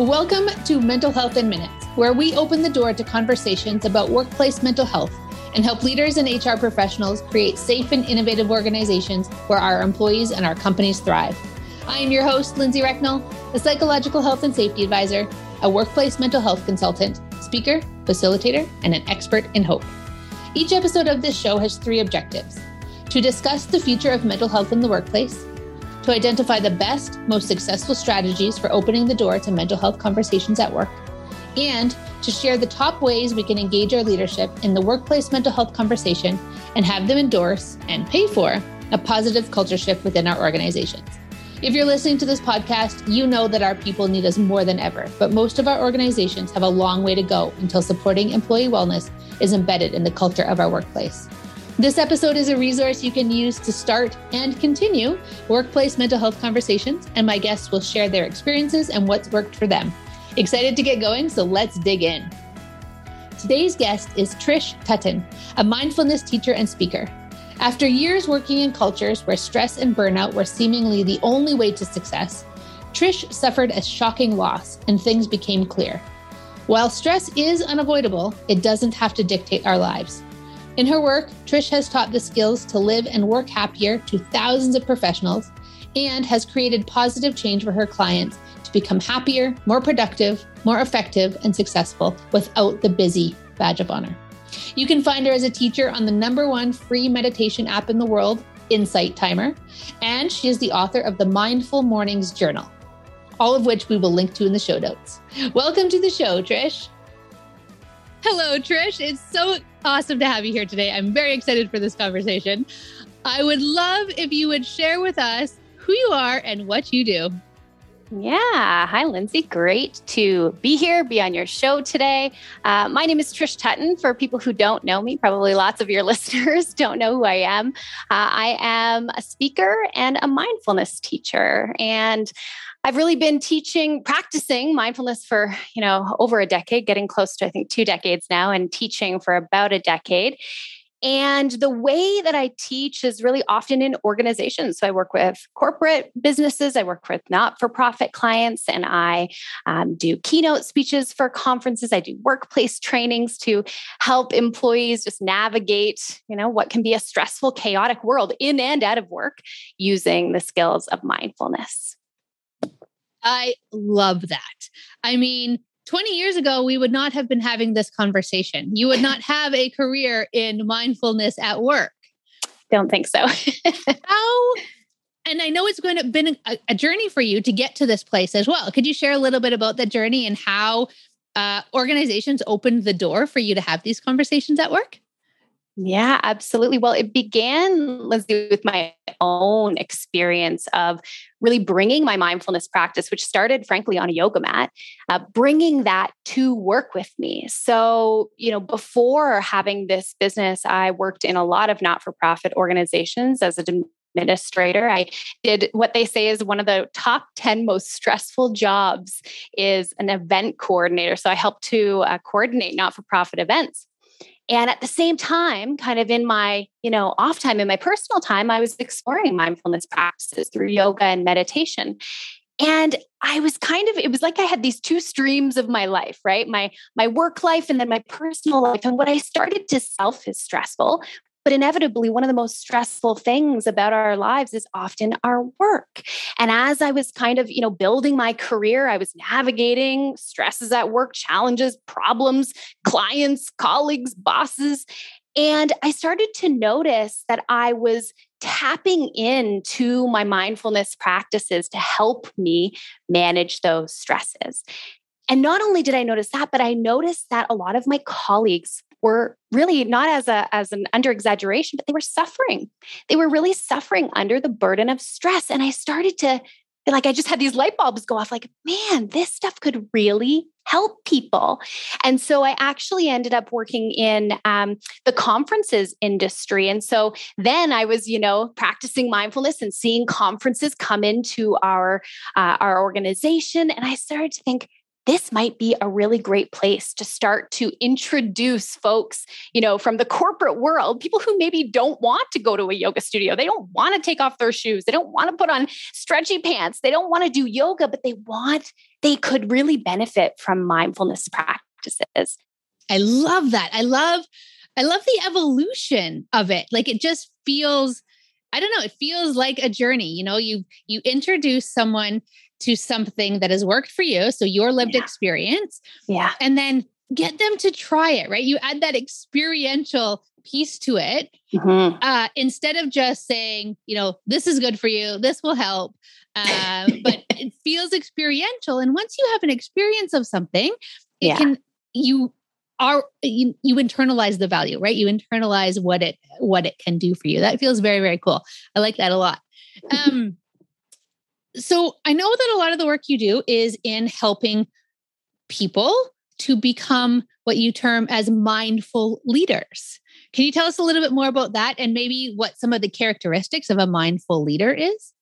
Welcome to Mental Health in Minutes, where we open the door to conversations about workplace mental health and help leaders and HR professionals create safe and innovative organizations where our employees and our companies thrive. I am your host, Lindsay Recknell, a psychological health and safety advisor, a workplace mental health consultant, speaker, facilitator, and an expert in hope. Each episode of this show has three objectives to discuss the future of mental health in the workplace, to identify the best, most successful strategies for opening the door to mental health conversations at work, and to share the top ways we can engage our leadership in the workplace mental health conversation and have them endorse and pay for a positive culture shift within our organizations. If you're listening to this podcast, you know that our people need us more than ever, but most of our organizations have a long way to go until supporting employee wellness is embedded in the culture of our workplace. This episode is a resource you can use to start and continue workplace mental health conversations, and my guests will share their experiences and what's worked for them. Excited to get going, so let's dig in. Today's guest is Trish Tutton, a mindfulness teacher and speaker. After years working in cultures where stress and burnout were seemingly the only way to success, Trish suffered a shocking loss and things became clear. While stress is unavoidable, it doesn't have to dictate our lives. In her work, Trish has taught the skills to live and work happier to thousands of professionals and has created positive change for her clients to become happier, more productive, more effective, and successful without the busy badge of honor. You can find her as a teacher on the number one free meditation app in the world, Insight Timer, and she is the author of the Mindful Mornings Journal, all of which we will link to in the show notes. Welcome to the show, Trish. Hello, Trish. It's so awesome to have you here today. I'm very excited for this conversation. I would love if you would share with us who you are and what you do. Yeah. Hi, Lindsay. Great to be here, be on your show today. Uh, my name is Trish Tutton. For people who don't know me, probably lots of your listeners don't know who I am. Uh, I am a speaker and a mindfulness teacher. And I've really been teaching, practicing mindfulness for, you know, over a decade, getting close to, I think, two decades now, and teaching for about a decade. And the way that I teach is really often in organizations. So I work with corporate businesses, I work with not for profit clients, and I um, do keynote speeches for conferences. I do workplace trainings to help employees just navigate, you know, what can be a stressful, chaotic world in and out of work using the skills of mindfulness. I love that. I mean, 20 years ago, we would not have been having this conversation. You would not have a career in mindfulness at work. Don't think so. How? And I know it's going to been a, a, journey for you to get to this place as well. Could you share a little bit about the journey and how uh, organizations opened the door for you to have these conversations at work? Yeah, absolutely. Well, it began, Leslie, with my own experience of really bringing my mindfulness practice, which started, frankly, on a yoga mat, uh, bringing that to work with me. So, you know, before having this business, I worked in a lot of not for profit organizations as an administrator. I did what they say is one of the top 10 most stressful jobs is an event coordinator. So I helped to uh, coordinate not for profit events. And at the same time, kind of in my, you know, off time in my personal time, I was exploring mindfulness practices through yoga and meditation. And I was kind of it was like I had these two streams of my life, right? My my work life and then my personal life. And what I started to self is stressful but inevitably, one of the most stressful things about our lives is often our work. And as I was kind of, you know, building my career, I was navigating stresses at work, challenges, problems, clients, colleagues, bosses. And I started to notice that I was tapping into my mindfulness practices to help me manage those stresses. And not only did I notice that, but I noticed that a lot of my colleagues were really not as a as an under exaggeration but they were suffering. They were really suffering under the burden of stress. And i started to like i just had these light bulbs go off like man this stuff could really help people. And so i actually ended up working in um, the conferences industry. And so then i was you know practicing mindfulness and seeing conferences come into our uh, our organization. And i started to think this might be a really great place to start to introduce folks, you know, from the corporate world, people who maybe don't want to go to a yoga studio. They don't want to take off their shoes. They don't want to put on stretchy pants. They don't want to do yoga, but they want they could really benefit from mindfulness practices. I love that. I love I love the evolution of it. Like it just feels I don't know, it feels like a journey. You know, you you introduce someone to something that has worked for you, so your lived yeah. experience. Yeah. And then get them to try it, right? You add that experiential piece to it mm-hmm. uh, instead of just saying, you know, this is good for you, this will help. Uh, but it feels experiential. And once you have an experience of something, it yeah. can, you are you, you internalize the value right you internalize what it what it can do for you that feels very very cool i like that a lot um so i know that a lot of the work you do is in helping people to become what you term as mindful leaders. Can you tell us a little bit more about that and maybe what some of the characteristics of a mindful leader is?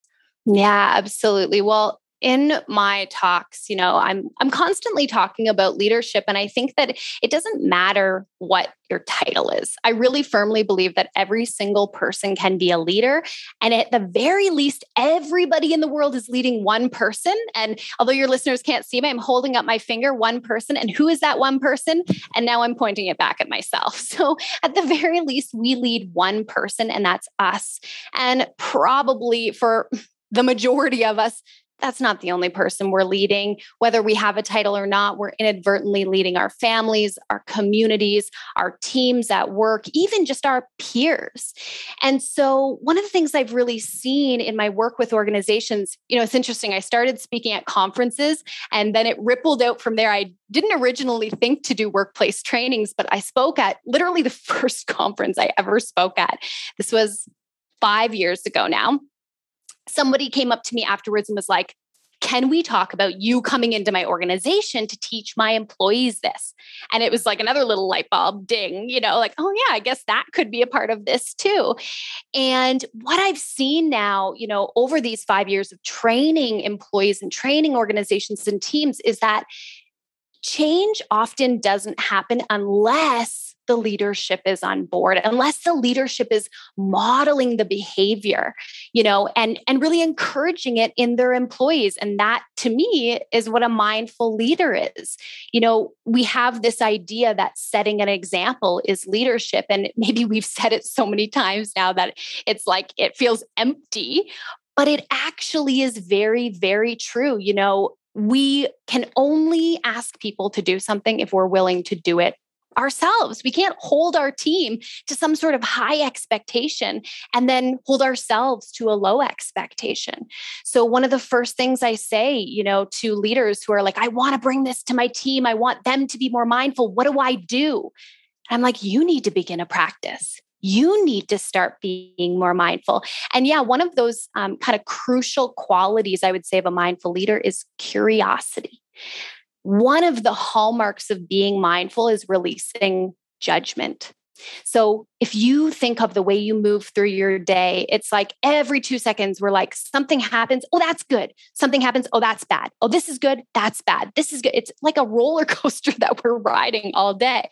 Yeah absolutely. Well in my talks you know i'm i'm constantly talking about leadership and i think that it doesn't matter what your title is. I really firmly believe that every single person can be a leader and at the very least everybody in the world is leading one person. And although your listeners can't see me i'm holding up my finger one person and who is that one person? And now i'm pointing it back at myself. So at the very least we lead one person and that's us. And probably for the majority of us, that's not the only person we're leading. Whether we have a title or not, we're inadvertently leading our families, our communities, our teams at work, even just our peers. And so, one of the things I've really seen in my work with organizations, you know, it's interesting. I started speaking at conferences and then it rippled out from there. I didn't originally think to do workplace trainings, but I spoke at literally the first conference I ever spoke at. This was five years ago now somebody came up to me afterwards and was like, can we talk about you coming into my organization to teach my employees this? And it was like another little light bulb ding, you know, like, oh, yeah, I guess that could be a part of this too. And what I've seen now, you know, over these five years of training employees and training organizations and teams is that change often doesn't happen unless the leadership is on board unless the leadership is modeling the behavior you know and and really encouraging it in their employees. And that to me is what a mindful leader is. You know we have this idea that setting an example is leadership and maybe we've said it so many times now that it's like it feels empty but it actually is very very true. You know we can only ask people to do something if we're willing to do it ourselves. We can't hold our team to some sort of high expectation and then hold ourselves to a low expectation. So, one of the first things I say, you know, to leaders who are like, I want to bring this to my team, I want them to be more mindful. What do I do? I'm like, you need to begin a practice you need to start being more mindful. And yeah, one of those um, kind of crucial qualities I would say of a mindful leader is curiosity one of the hallmarks of being mindful is releasing judgment. So if you think of the way you move through your day, it's like every two seconds, we're like, something happens. Oh, that's good. Something happens. Oh, that's bad. Oh, this is good. That's bad. This is good. It's like a roller coaster that we're riding all day.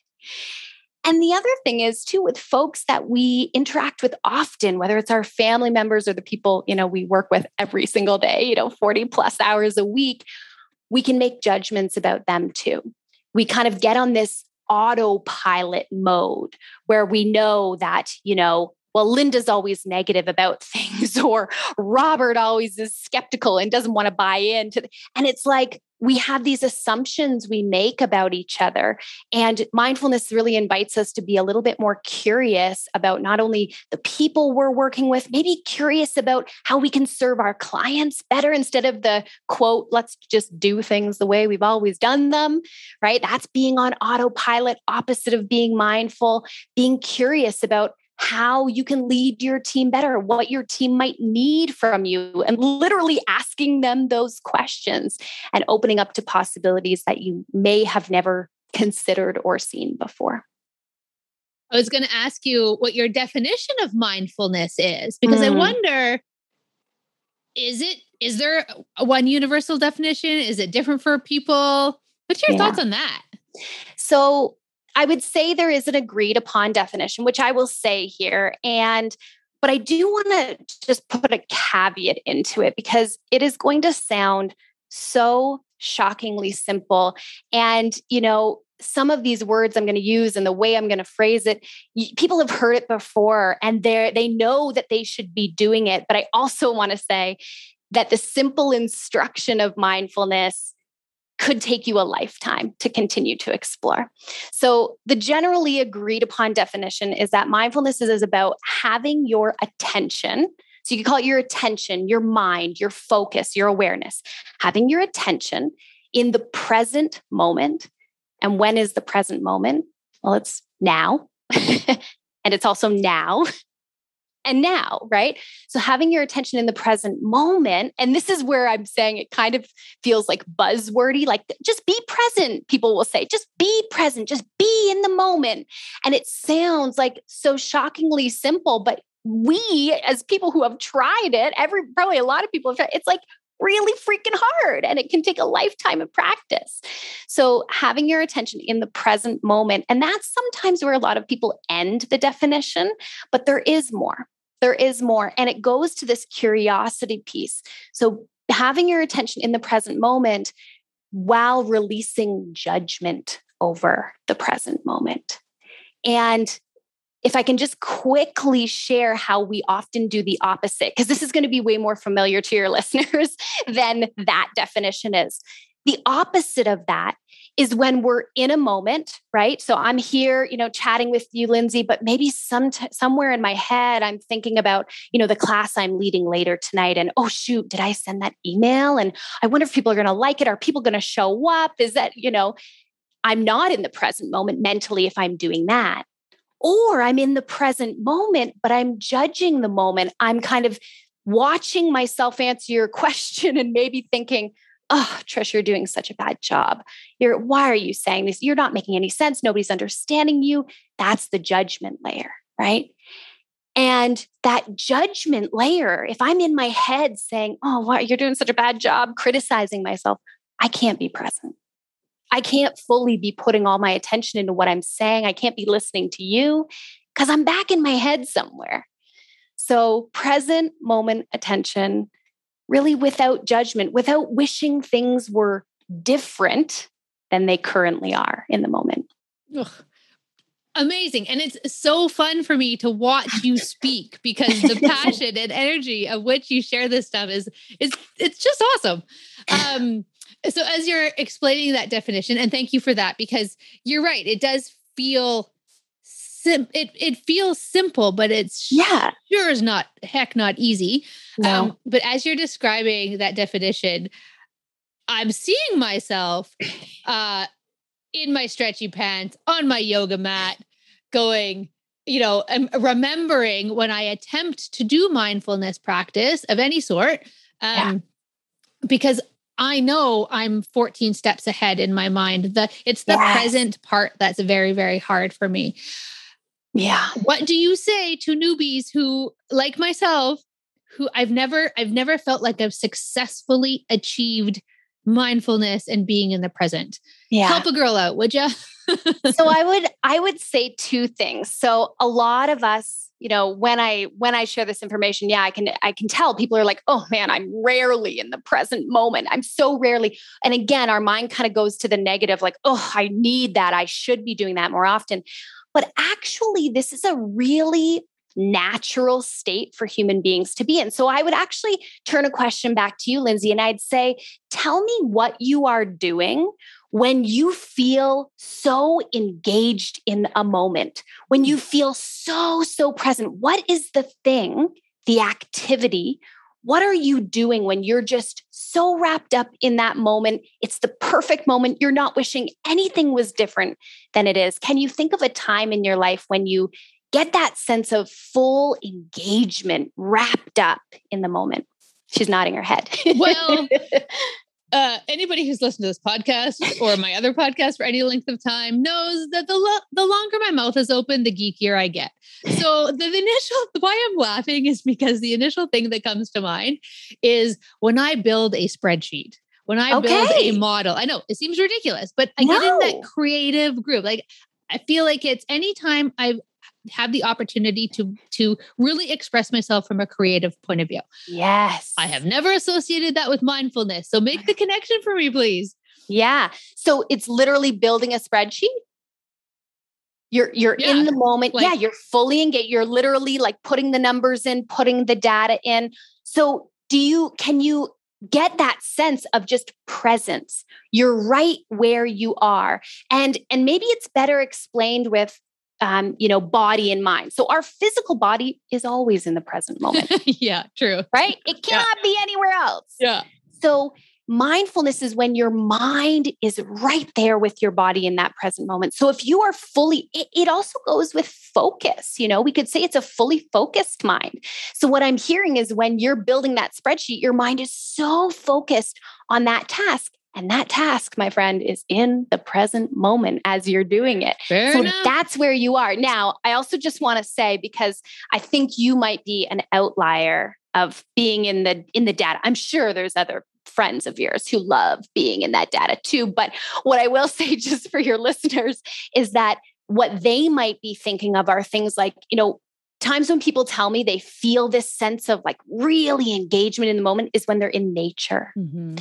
And the other thing is too with folks that we interact with often, whether it's our family members or the people, you know, we work with every single day, you know, 40 plus hours a week, we can make judgments about them too. We kind of get on this autopilot mode where we know that, you know, well, Linda's always negative about things, or Robert always is skeptical and doesn't want to buy into. The, and it's like, we have these assumptions we make about each other. And mindfulness really invites us to be a little bit more curious about not only the people we're working with, maybe curious about how we can serve our clients better instead of the quote, let's just do things the way we've always done them, right? That's being on autopilot, opposite of being mindful, being curious about how you can lead your team better, what your team might need from you, and literally asking them those questions and opening up to possibilities that you may have never considered or seen before. I was going to ask you what your definition of mindfulness is because mm. I wonder is it is there one universal definition is it different for people what's your yeah. thoughts on that so I would say there is an agreed upon definition, which I will say here. And but I do want to just put a caveat into it because it is going to sound so shockingly simple. And, you know, some of these words I'm going to use and the way I'm going to phrase it, people have heard it before and they they know that they should be doing it. But I also want to say that the simple instruction of mindfulness could take you a lifetime to continue to explore. So, the generally agreed upon definition is that mindfulness is about having your attention. So, you can call it your attention, your mind, your focus, your awareness, having your attention in the present moment. And when is the present moment? Well, it's now. and it's also now and now, right? So having your attention in the present moment, and this is where I'm saying it kind of feels like buzzwordy, like just be present, people will say, just be present, just be in the moment. And it sounds like so shockingly simple, but we as people who have tried it, every probably a lot of people have tried, it's like really freaking hard and it can take a lifetime of practice. So, having your attention in the present moment, and that's sometimes where a lot of people end the definition, but there is more there is more. And it goes to this curiosity piece. So, having your attention in the present moment while releasing judgment over the present moment. And if I can just quickly share how we often do the opposite, because this is going to be way more familiar to your listeners than that definition is. The opposite of that is when we're in a moment, right? So I'm here, you know, chatting with you, Lindsay, but maybe some t- somewhere in my head, I'm thinking about, you know, the class I'm leading later tonight. And oh, shoot, did I send that email? And I wonder if people are going to like it. Are people going to show up? Is that, you know, I'm not in the present moment mentally if I'm doing that. Or I'm in the present moment, but I'm judging the moment. I'm kind of watching myself answer your question and maybe thinking, oh trish you're doing such a bad job. You're why are you saying this? You're not making any sense. Nobody's understanding you. That's the judgment layer right? And that judgment layer if i'm in my head saying oh why you're doing such a bad job criticizing myself i can't be present. I can't fully be putting all my attention into what i'm saying. I can't be listening to you because i'm back in my head somewhere. So present moment attention really without judgment, without wishing things were different than they currently are in the moment. Ugh. Amazing. And it's so fun for me to watch you speak because the passion and energy of which you share this stuff is is it's just awesome. Um so as you're explaining that definition and thank you for that because you're right it does feel sim- it it feels simple, but it's yeah sure is not heck not easy. No. Um, but as you're describing that definition, I'm seeing myself uh, in my stretchy pants on my yoga mat, going. You know, remembering when I attempt to do mindfulness practice of any sort, um, yeah. because I know I'm 14 steps ahead in my mind. The it's the yes. present part that's very, very hard for me. Yeah. What do you say to newbies who, like myself, who I've never, I've never felt like I've successfully achieved mindfulness and being in the present? Yeah. Help a girl out, would you? so I would, I would say two things. So a lot of us, you know, when I when I share this information, yeah, I can I can tell people are like, "Oh man, I'm rarely in the present moment. I'm so rarely." And again, our mind kind of goes to the negative like, "Oh, I need that. I should be doing that more often." But actually, this is a really natural state for human beings to be in. So I would actually turn a question back to you, Lindsay, and I'd say, tell me what you are doing when you feel so engaged in a moment, when you feel so, so present. What is the thing, the activity what are you doing when you're just so wrapped up in that moment? It's the perfect moment. You're not wishing anything was different than it is. Can you think of a time in your life when you get that sense of full engagement wrapped up in the moment? She's nodding her head. well, uh, anybody who's listened to this podcast or my other podcast for any length of time knows that the lo- the longer my mouth is open, the geekier I get. So the, the initial why I'm laughing is because the initial thing that comes to mind is when I build a spreadsheet. When I okay. build a model, I know it seems ridiculous, but I no. get in that creative group. Like I feel like it's anytime I've have the opportunity to to really express myself from a creative point of view. Yes. I have never associated that with mindfulness. So make the connection for me, please. Yeah. So it's literally building a spreadsheet. You're you're yeah. in the moment. Like, yeah, you're fully engaged. You're literally like putting the numbers in, putting the data in. So do you can you get that sense of just presence you're right where you are and and maybe it's better explained with um, you know body and mind so our physical body is always in the present moment yeah true right it cannot yeah. be anywhere else yeah so Mindfulness is when your mind is right there with your body in that present moment. So if you are fully, it, it, also goes with focus. You know, we could say it's a fully focused mind. So what I'm hearing is when you're building that spreadsheet, your mind is so focused on that task. And that task, my friend, is in the present moment as you're doing it. Fair so enough. that's where you are. Now, I also just want to say, because I think you might be an outlier of being in the in the data. I'm sure there's other friends of yours who love being in that data too. But what I will say, just for your listeners, is that what they might be thinking of are things like, you know, times when people tell me they feel this sense of like really engagement in the moment is when they're in nature. Mm-hmm.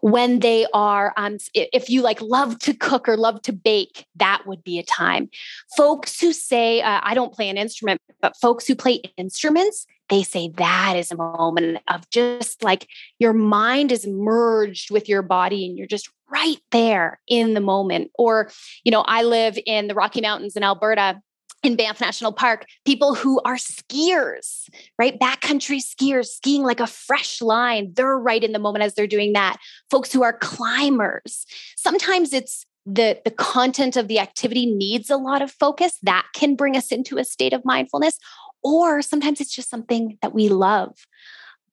when they are um if you like love to cook or love to bake that would be a time. Folks who say uh, i don't play an instrument but folks who play instruments they say that is a moment of just like your mind is merged with your body and you're just right there in the moment. Or you know i live in the rocky mountains in alberta in Banff National Park, people who are skiers, right? Backcountry skiers skiing like a fresh line. They're right in the moment as they're doing that. Folks who are climbers. Sometimes it's the, the content of the activity needs a lot of focus. That can bring us into a state of mindfulness. Or sometimes it's just something that we love.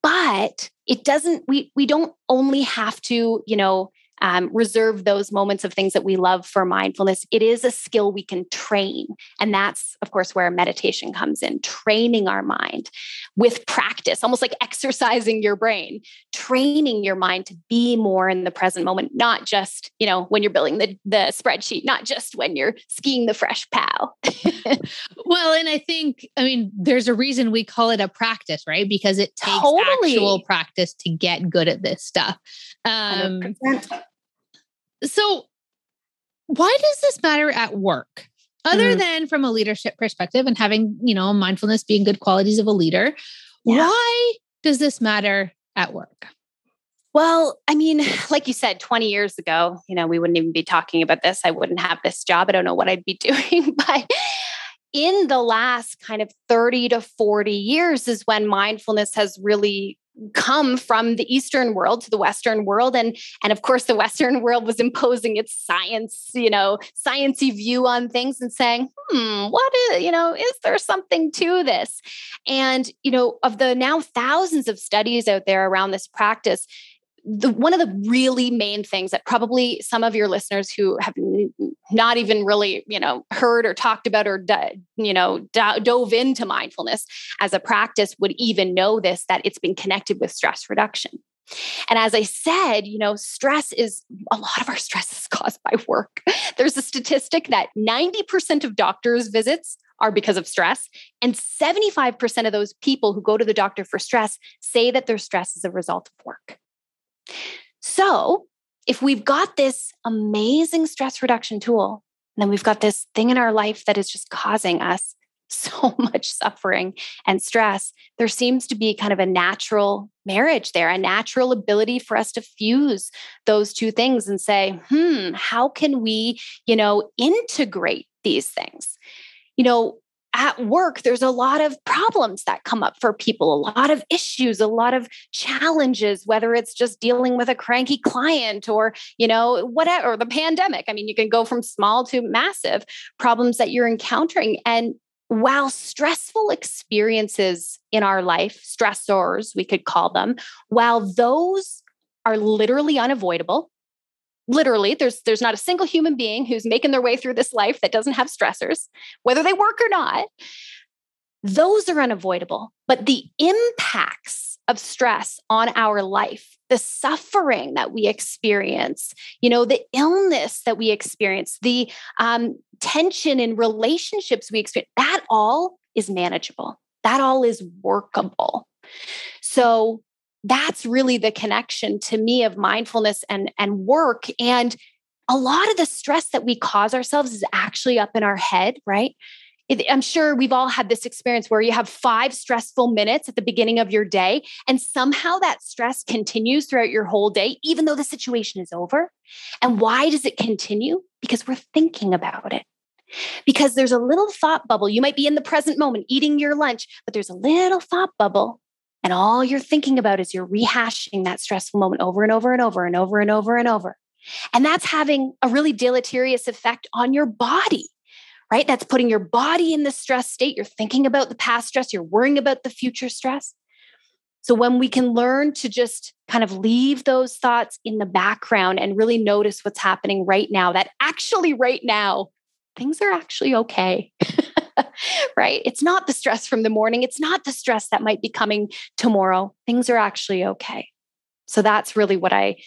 But it doesn't, we we don't only have to, you know, um, reserve those moments of things that we love for mindfulness. It is a skill we can train. And that's, of course, where meditation comes in training our mind with practice, almost like exercising your brain, training your mind to be more in the present moment, not just, you know, when you're building the, the spreadsheet, not just when you're skiing the fresh pow. well, and I think, I mean, there's a reason we call it a practice, right? Because it takes totally. actual practice to get good at this stuff. Um, 100%. So, why does this matter at work? Other mm. than from a leadership perspective and having, you know, mindfulness being good qualities of a leader, yeah. why does this matter at work? Well, I mean, like you said, 20 years ago, you know, we wouldn't even be talking about this. I wouldn't have this job. I don't know what I'd be doing. But in the last kind of 30 to 40 years is when mindfulness has really come from the eastern world to the western world. And and of course the western world was imposing its science you know sciency view on things and saying hmm what is you know is there something to this? And you know of the now thousands of studies out there around this practice the one of the really main things that probably some of your listeners who have not even really you know heard or talked about or you know do- dove into mindfulness as a practice would even know this that it's been connected with stress reduction and as I said, you know, stress is a lot of our stress is caused by work. There's a statistic that 90% of doctors' visits are because of stress. And 75% of those people who go to the doctor for stress say that their stress is a result of work. So, if we've got this amazing stress reduction tool, and then we've got this thing in our life that is just causing us so much suffering and stress, there seems to be kind of a natural marriage there, a natural ability for us to fuse those two things and say, hmm, how can we, you know, integrate these things? You know, at work, there's a lot of problems that come up for people, a lot of issues, a lot of challenges, whether it's just dealing with a cranky client or, you know, whatever, or the pandemic. I mean, you can go from small to massive problems that you're encountering. And while stressful experiences in our life, stressors, we could call them, while those are literally unavoidable, literally there's there's not a single human being who's making their way through this life that doesn't have stressors whether they work or not those are unavoidable. But the impacts of stress on our life, the suffering that we experience, you know, the illness that we experience, the um, tension in relationships we experience, that all is manageable. That all is workable. So that's really the connection to me of mindfulness and, and work. And a lot of the stress that we cause ourselves is actually up in our head, right? I'm sure we've all had this experience where you have five stressful minutes at the beginning of your day, and somehow that stress continues throughout your whole day, even though the situation is over. And why does it continue? Because we're thinking about it. Because there's a little thought bubble. You might be in the present moment eating your lunch, but there's a little thought bubble. And all you're thinking about is you're rehashing that stressful moment over and over and over and over and over and over. And that's having a really deleterious effect on your body right? That's putting your body in the stress state. You're thinking about the past stress, you're worrying about the future stress. So, when we can learn to just kind of leave those thoughts in the background and really notice what's happening right now, that actually, right now, things are actually okay. right? It's not the stress from the morning. It's not the stress that might be coming tomorrow. Things are actually okay. So that's really what I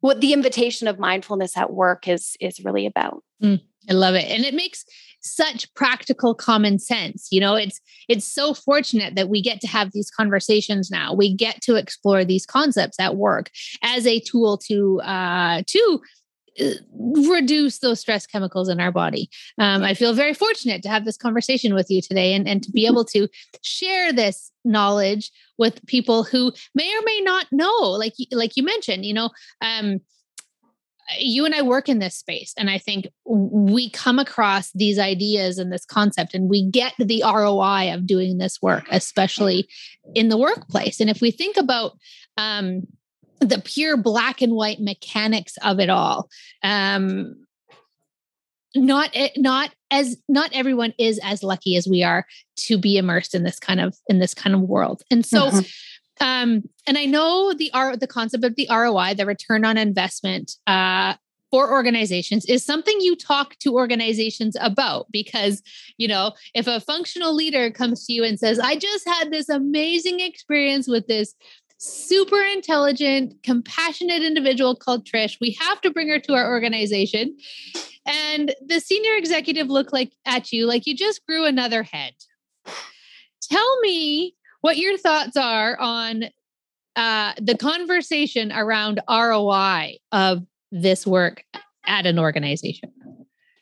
what the invitation of mindfulness at work is is really about. Mm, I love it. And it makes such practical common sense you know it's it's so fortunate that we get to have these conversations now we get to explore these concepts at work as a tool to uh to reduce those stress chemicals in our body. Um, I feel very fortunate to have this conversation with you today and, and to be able to share this knowledge with people who may or may not know, like, like you mentioned, you know, um, you and I work in this space, and I think we come across these ideas and this concept, and we get the ROI of doing this work, especially in the workplace. And if we think about um, the pure black and white mechanics of it all, um, not not as not everyone is as lucky as we are to be immersed in this kind of in this kind of world, and so. Mm-hmm um, and I know the R the concept of the ROI, the return on investment, uh, for organizations is something you talk to organizations about because you know if a functional leader comes to you and says i just had this amazing experience with this super intelligent compassionate individual called trish. We have to bring her to our organization. And the senior executive looked like at you like you just grew another head. Tell me what your thoughts are on uh, the conversation around ROI of this work at an organization.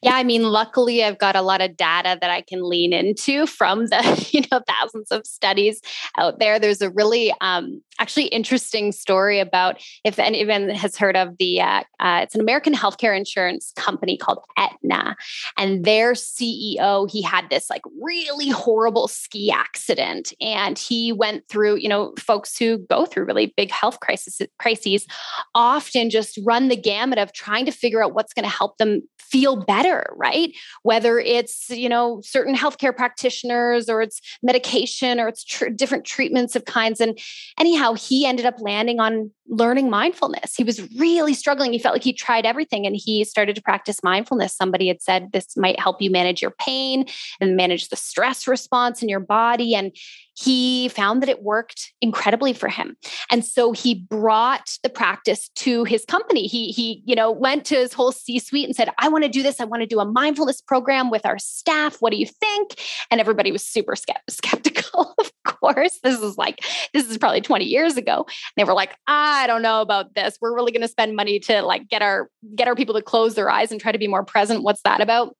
Yeah, I mean, luckily I've got a lot of data that I can lean into from the, you know, thousands of studies out there. There's a really um, actually interesting story about if anyone has heard of the, uh, uh, it's an American healthcare insurance company called Aetna, and their CEO, he had this like really horrible ski accident, and he went through, you know, folks who go through really big health crisis crises often just run the gamut of trying to figure out what's going to help them feel better, right? Whether it's, you know, certain healthcare practitioners or it's medication or it's tr- different treatments of kinds. And anyhow, he ended up landing on learning mindfulness. He was really struggling. He felt like he tried everything and he started to practice mindfulness. Somebody had said this might help you manage your pain and manage the stress response in your body. And he found that it worked incredibly for him and so he brought the practice to his company he he you know went to his whole c suite and said i want to do this i want to do a mindfulness program with our staff what do you think and everybody was super skeptical of course this is like this is probably 20 years ago And they were like ah, i don't know about this. We're really going to spend money to like get our get our people to close their eyes and try to be more present. What's that about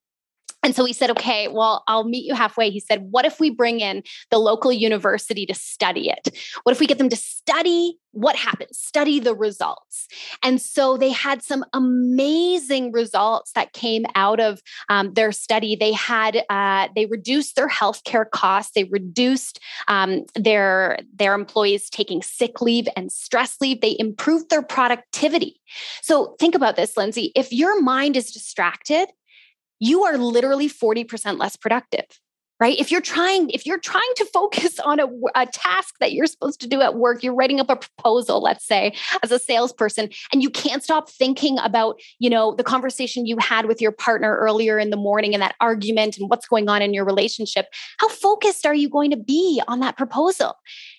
and so he said, okay, well, I'll meet you halfway. He said, what if we bring in the local university to study it? What if we get them to study what happened, study the results? And so they had some amazing results that came out of um, their study. They had, uh, they reduced their healthcare costs. They reduced um, their, their employees taking sick leave and stress leave. They improved their productivity. So think about this, Lindsay. If your mind is distracted, you are literally 40% less productive. right if you're trying if you're trying to focus on a, a, task that you're supposed to do at work you're writing up a proposal let's say as a salesperson and you can't stop thinking about you know the conversation you had with your partner earlier in the morning and that argument and what's going on in your relationship how focused are you going to be on that proposal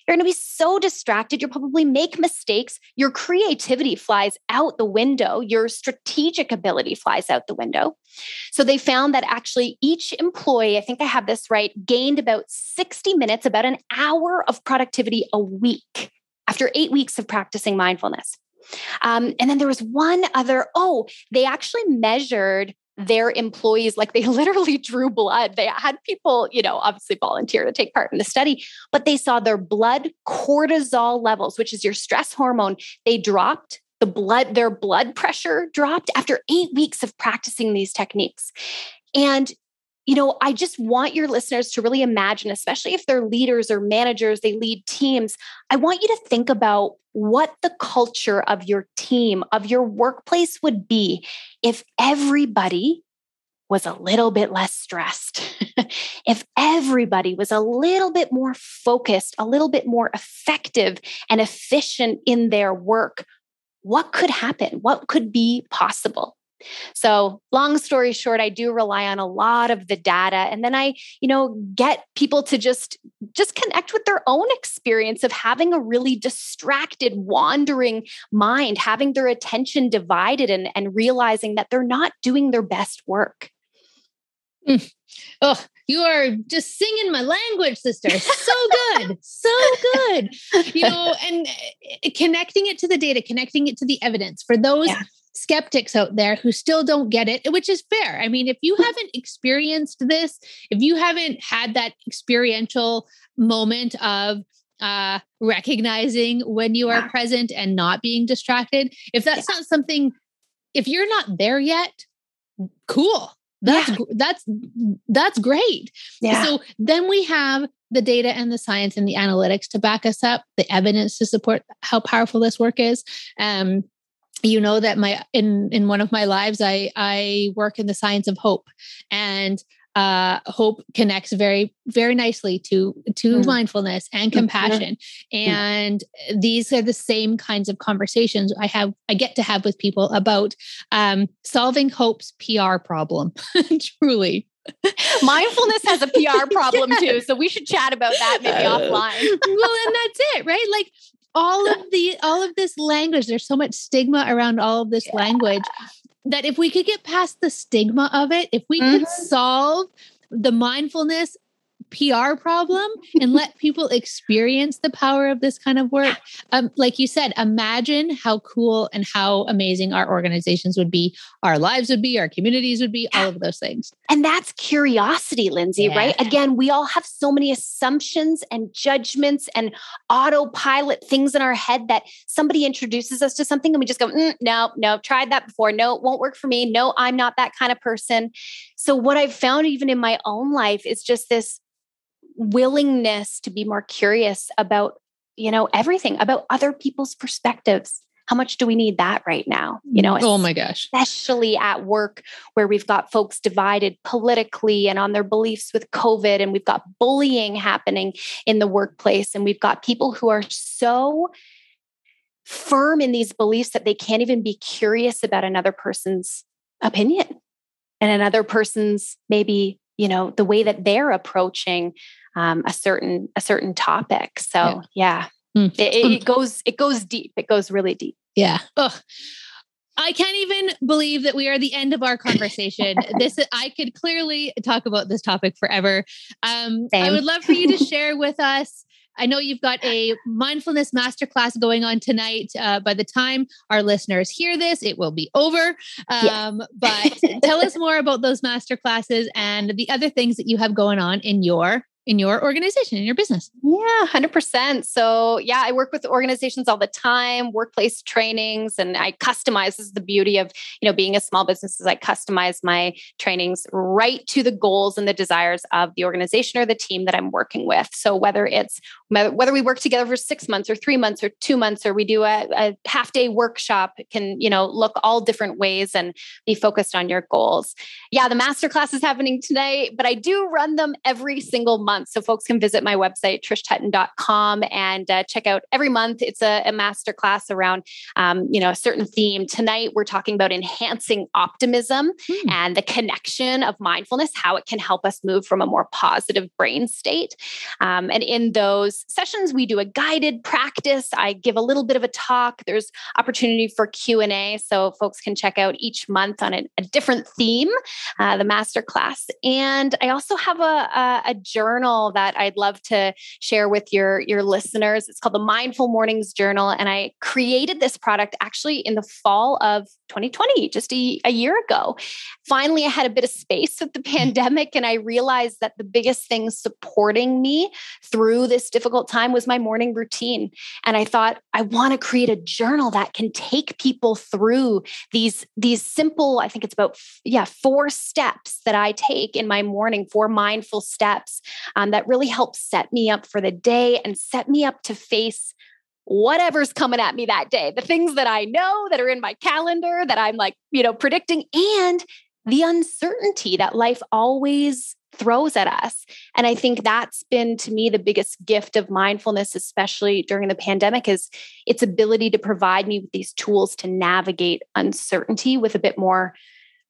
you're going to be so distracted. You'll probably make mistakes. Your creativity flies out the window. Your strategic ability flies out the window. So they found that actually each employee, I think I have this right, gained about 60 minutes, about an hour of productivity a week after eight weeks of practicing mindfulness. Um, and then there was one other, oh, they actually measured their employees like they literally drew blood. They had people you know obviously volunteer to take part in the study but they saw their blood cortisol levels which is your stress hormone. They dropped the blood their blood pressure dropped after 8 weeks of practicing these techniques. And you know i just want your listeners to really imagine especially if they're leaders or managers they lead teams i want you to think about what the culture of your team of your workplace would be if everybody was a little bit less stressed, if everybody was a little bit more focused, a little bit more effective and efficient in their work, what could happen? What could be possible? So, long story short, I do rely on a lot of the data and then I, you know, get people to just just connect with their own experience of having a really distracted, wandering mind, having their attention divided and and realizing that they're not doing their best work. Mm. Oh, you are just singing my language, sister. So good. so good. You know, and eh, connecting it to the data, connecting it to the evidence for those yeah. Skeptics out there who still don't get it, which is fair. I mean, if you haven't experienced this, if you haven't had that experiential moment of uh recognizing when you are yeah. present and not being distracted, if that's yeah. not something if you're not there yet, cool that's yeah. that's that's great yeah. so then we have the data and the science and the analytics to back us up the evidence to support how powerful this work is um you know that my in in one of my lives i i work in the science of hope. And uh, hope connects very very nicely to to mm. mindfulness and compassion. And these are the same kinds of conversations i have i get to have with people about um, solving hope's pr problem. Truly. Mindfulness has a pr problem yes. too so we should chat about that maybe uh, offline. well and that's it right? Like all of the all of this language there's so much stigma around all of this yeah. language that if we could get past the stigma of it, if we mm-hmm. could solve the mindfulness PR problem and let people experience the power of this kind of work. Um, like you said, imagine how cool and how amazing our organizations would be, our lives would be, our communities would be, all of those things. And that's curiosity, Lindsay, yeah. right? Again, we all have so many assumptions and judgments and autopilot things in our head that somebody introduces us to something and we just go, mm, no, no, tried that before. No, it won't work for me. No, I'm not that kind of person. So, what I've found even in my own life is just this willingness to be more curious about you know everything about other people's perspectives. How much do we need that right now? You know oh my gosh. especially at work where we've got folks divided politically and on their beliefs with covid and we've got bullying happening in the workplace and we've got people who are so firm in these beliefs that they can't even be curious about another person's opinion and another person's maybe you know the way that they're approaching um, a certain a certain topic. So yeah, yeah. Mm. It, it, goes it goes deep. It goes really deep. Yeah. Ugh. I can't even believe that we are the end of our conversation. this I could clearly talk about this topic forever. Um, I would love for you to share with us. I know you've got a mindfulness masterclass going on tonight. Uh, by the time our listeners hear this, it will be over. Um, yeah. but tell us more about those masterclasses and the other things that you have going on in your in your organization, in your business? Yeah, 100%. So, yeah, I work with organizations all the time, workplace trainings, and I customize. This is the beauty of, you know, being a small business is I customize my trainings right to the goals and the desires of the organization or the team that I'm working with. So, whether it's whether we work together for six months or three months or two months, or we do a, a half day workshop, can, you know, look all different ways and be focused on your goals. Yeah, the masterclass is happening today, but I do run them every single month month. So folks can visit my website, trishtutton.com and uh, check out every month. It's a, a master class around, um, you know, a certain theme. Tonight, we're talking about enhancing optimism hmm. and the connection of mindfulness, how it can help us move from a more positive brain state. Um, and in those sessions, we do a guided practice. I give a little bit of a talk. There's opportunity for Q&A. So folks can check out each month on a, a different theme, uh, the master class. And I also have a, a, a journal journal that I'd love to share with your, your listeners. It's called the Mindful Mornings Journal. And I created this product actually in the fall of 2020, just a, a year ago. Finally, I had a bit of space with the mm. pandemic, and I realized that the biggest thing supporting me through this difficult time was my morning routine. And I thought, I want to create a journal that can take people through these, these simple, I think it's about, yeah, four steps that I take in my morning, four mindful steps um, that really help set me up for the day and set me up to face whatever's coming at me that day, the things that I know that are in my calendar that I'm like, you know, predicting, and the uncertainty that life always throws at us. And I think that's been to me the biggest gift of mindfulness, especially during the pandemic, is its ability to provide me with these tools to navigate uncertainty with a bit more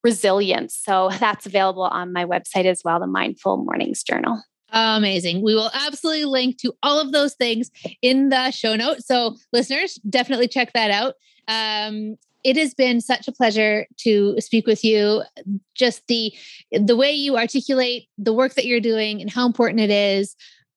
resilience. So that's available on my website as well, the Mindful Mornings Journal. Amazing. We will absolutely link to all of those things in the show notes. So, listeners, definitely check that out. Um, it has been such a pleasure to speak with you. Just the the way you articulate the work that you're doing and how important it is.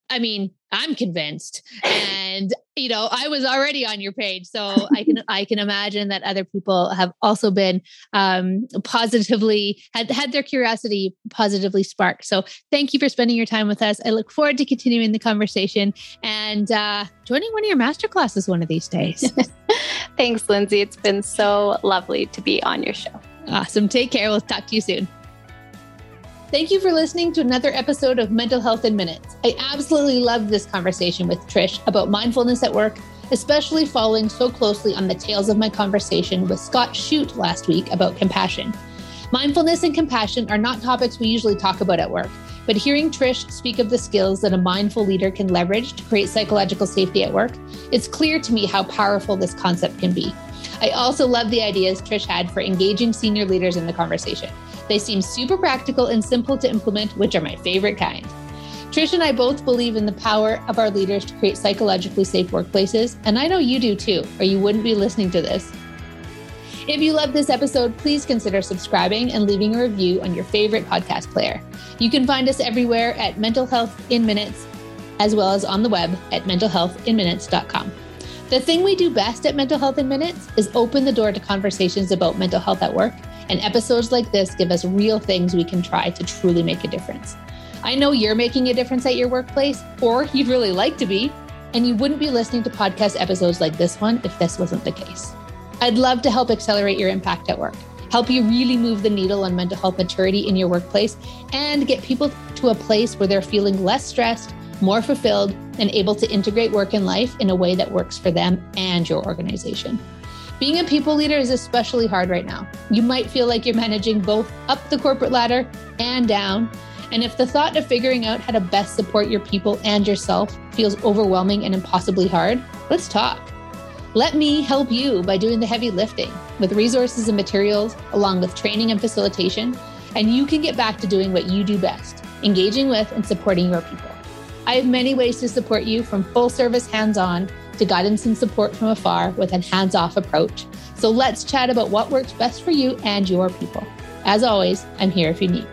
I mean, I'm convinced. And you know, I was already on your page, so I can I can imagine that other people have also been um, positively had had their curiosity positively sparked. So thank you for spending your time with us. I look forward to continuing the conversation and uh, joining one of your master classes one of these days. Thanks, Lindsay. It's been so lovely to be on your show. Awesome. Take care. We'll talk to you soon. Thank you for listening to another episode of Mental Health in Minutes. I absolutely loved this conversation with Trish about mindfulness at work, especially following so closely on the tails of my conversation with Scott Shute last week about compassion. Mindfulness and compassion are not topics we usually talk about at work, but hearing Trish speak of the skills that a mindful leader can leverage to create psychological safety at work, it's clear to me how powerful this concept can be. I also love the ideas Trish had for engaging senior leaders in the conversation. They seem super practical and simple to implement, which are my favorite kind. Trish and I both believe in the power of our leaders to create psychologically safe workplaces, and I know you do too, or you wouldn't be listening to this. If you love this episode, please consider subscribing and leaving a review on your favorite podcast player. You can find us everywhere at Mental Health in Minutes, as well as on the web at mentalhealthinminutes.com. The thing we do best at Mental Health in Minutes is open the door to conversations about mental health at work and episodes like this give us real things we can try to truly make a difference. I know you're making a difference at your workplace, or you'd really like to be, and you wouldn't be listening to podcast episodes like this one if this wasn't the case. I'd love to help accelerate your impact at work, help you really move the needle on mental health maturity in your workplace, and get people to a place where they're feeling less stressed, more fulfilled, and able to integrate work and life in a way that works for them and your organization. Being a people leader is especially hard right now. You might feel like you're managing both up the corporate ladder and down. And if the thought of figuring out how to best support your people and yourself feels overwhelming and impossibly hard, let's talk. Let me help you by doing the heavy lifting with resources and materials, along with training and facilitation, and you can get back to doing what you do best engaging with and supporting your people. I have many ways to support you from full service hands on to guidance and support from afar with a hands off approach. So let's chat about what works best for you and your people. As always, I'm here if you need.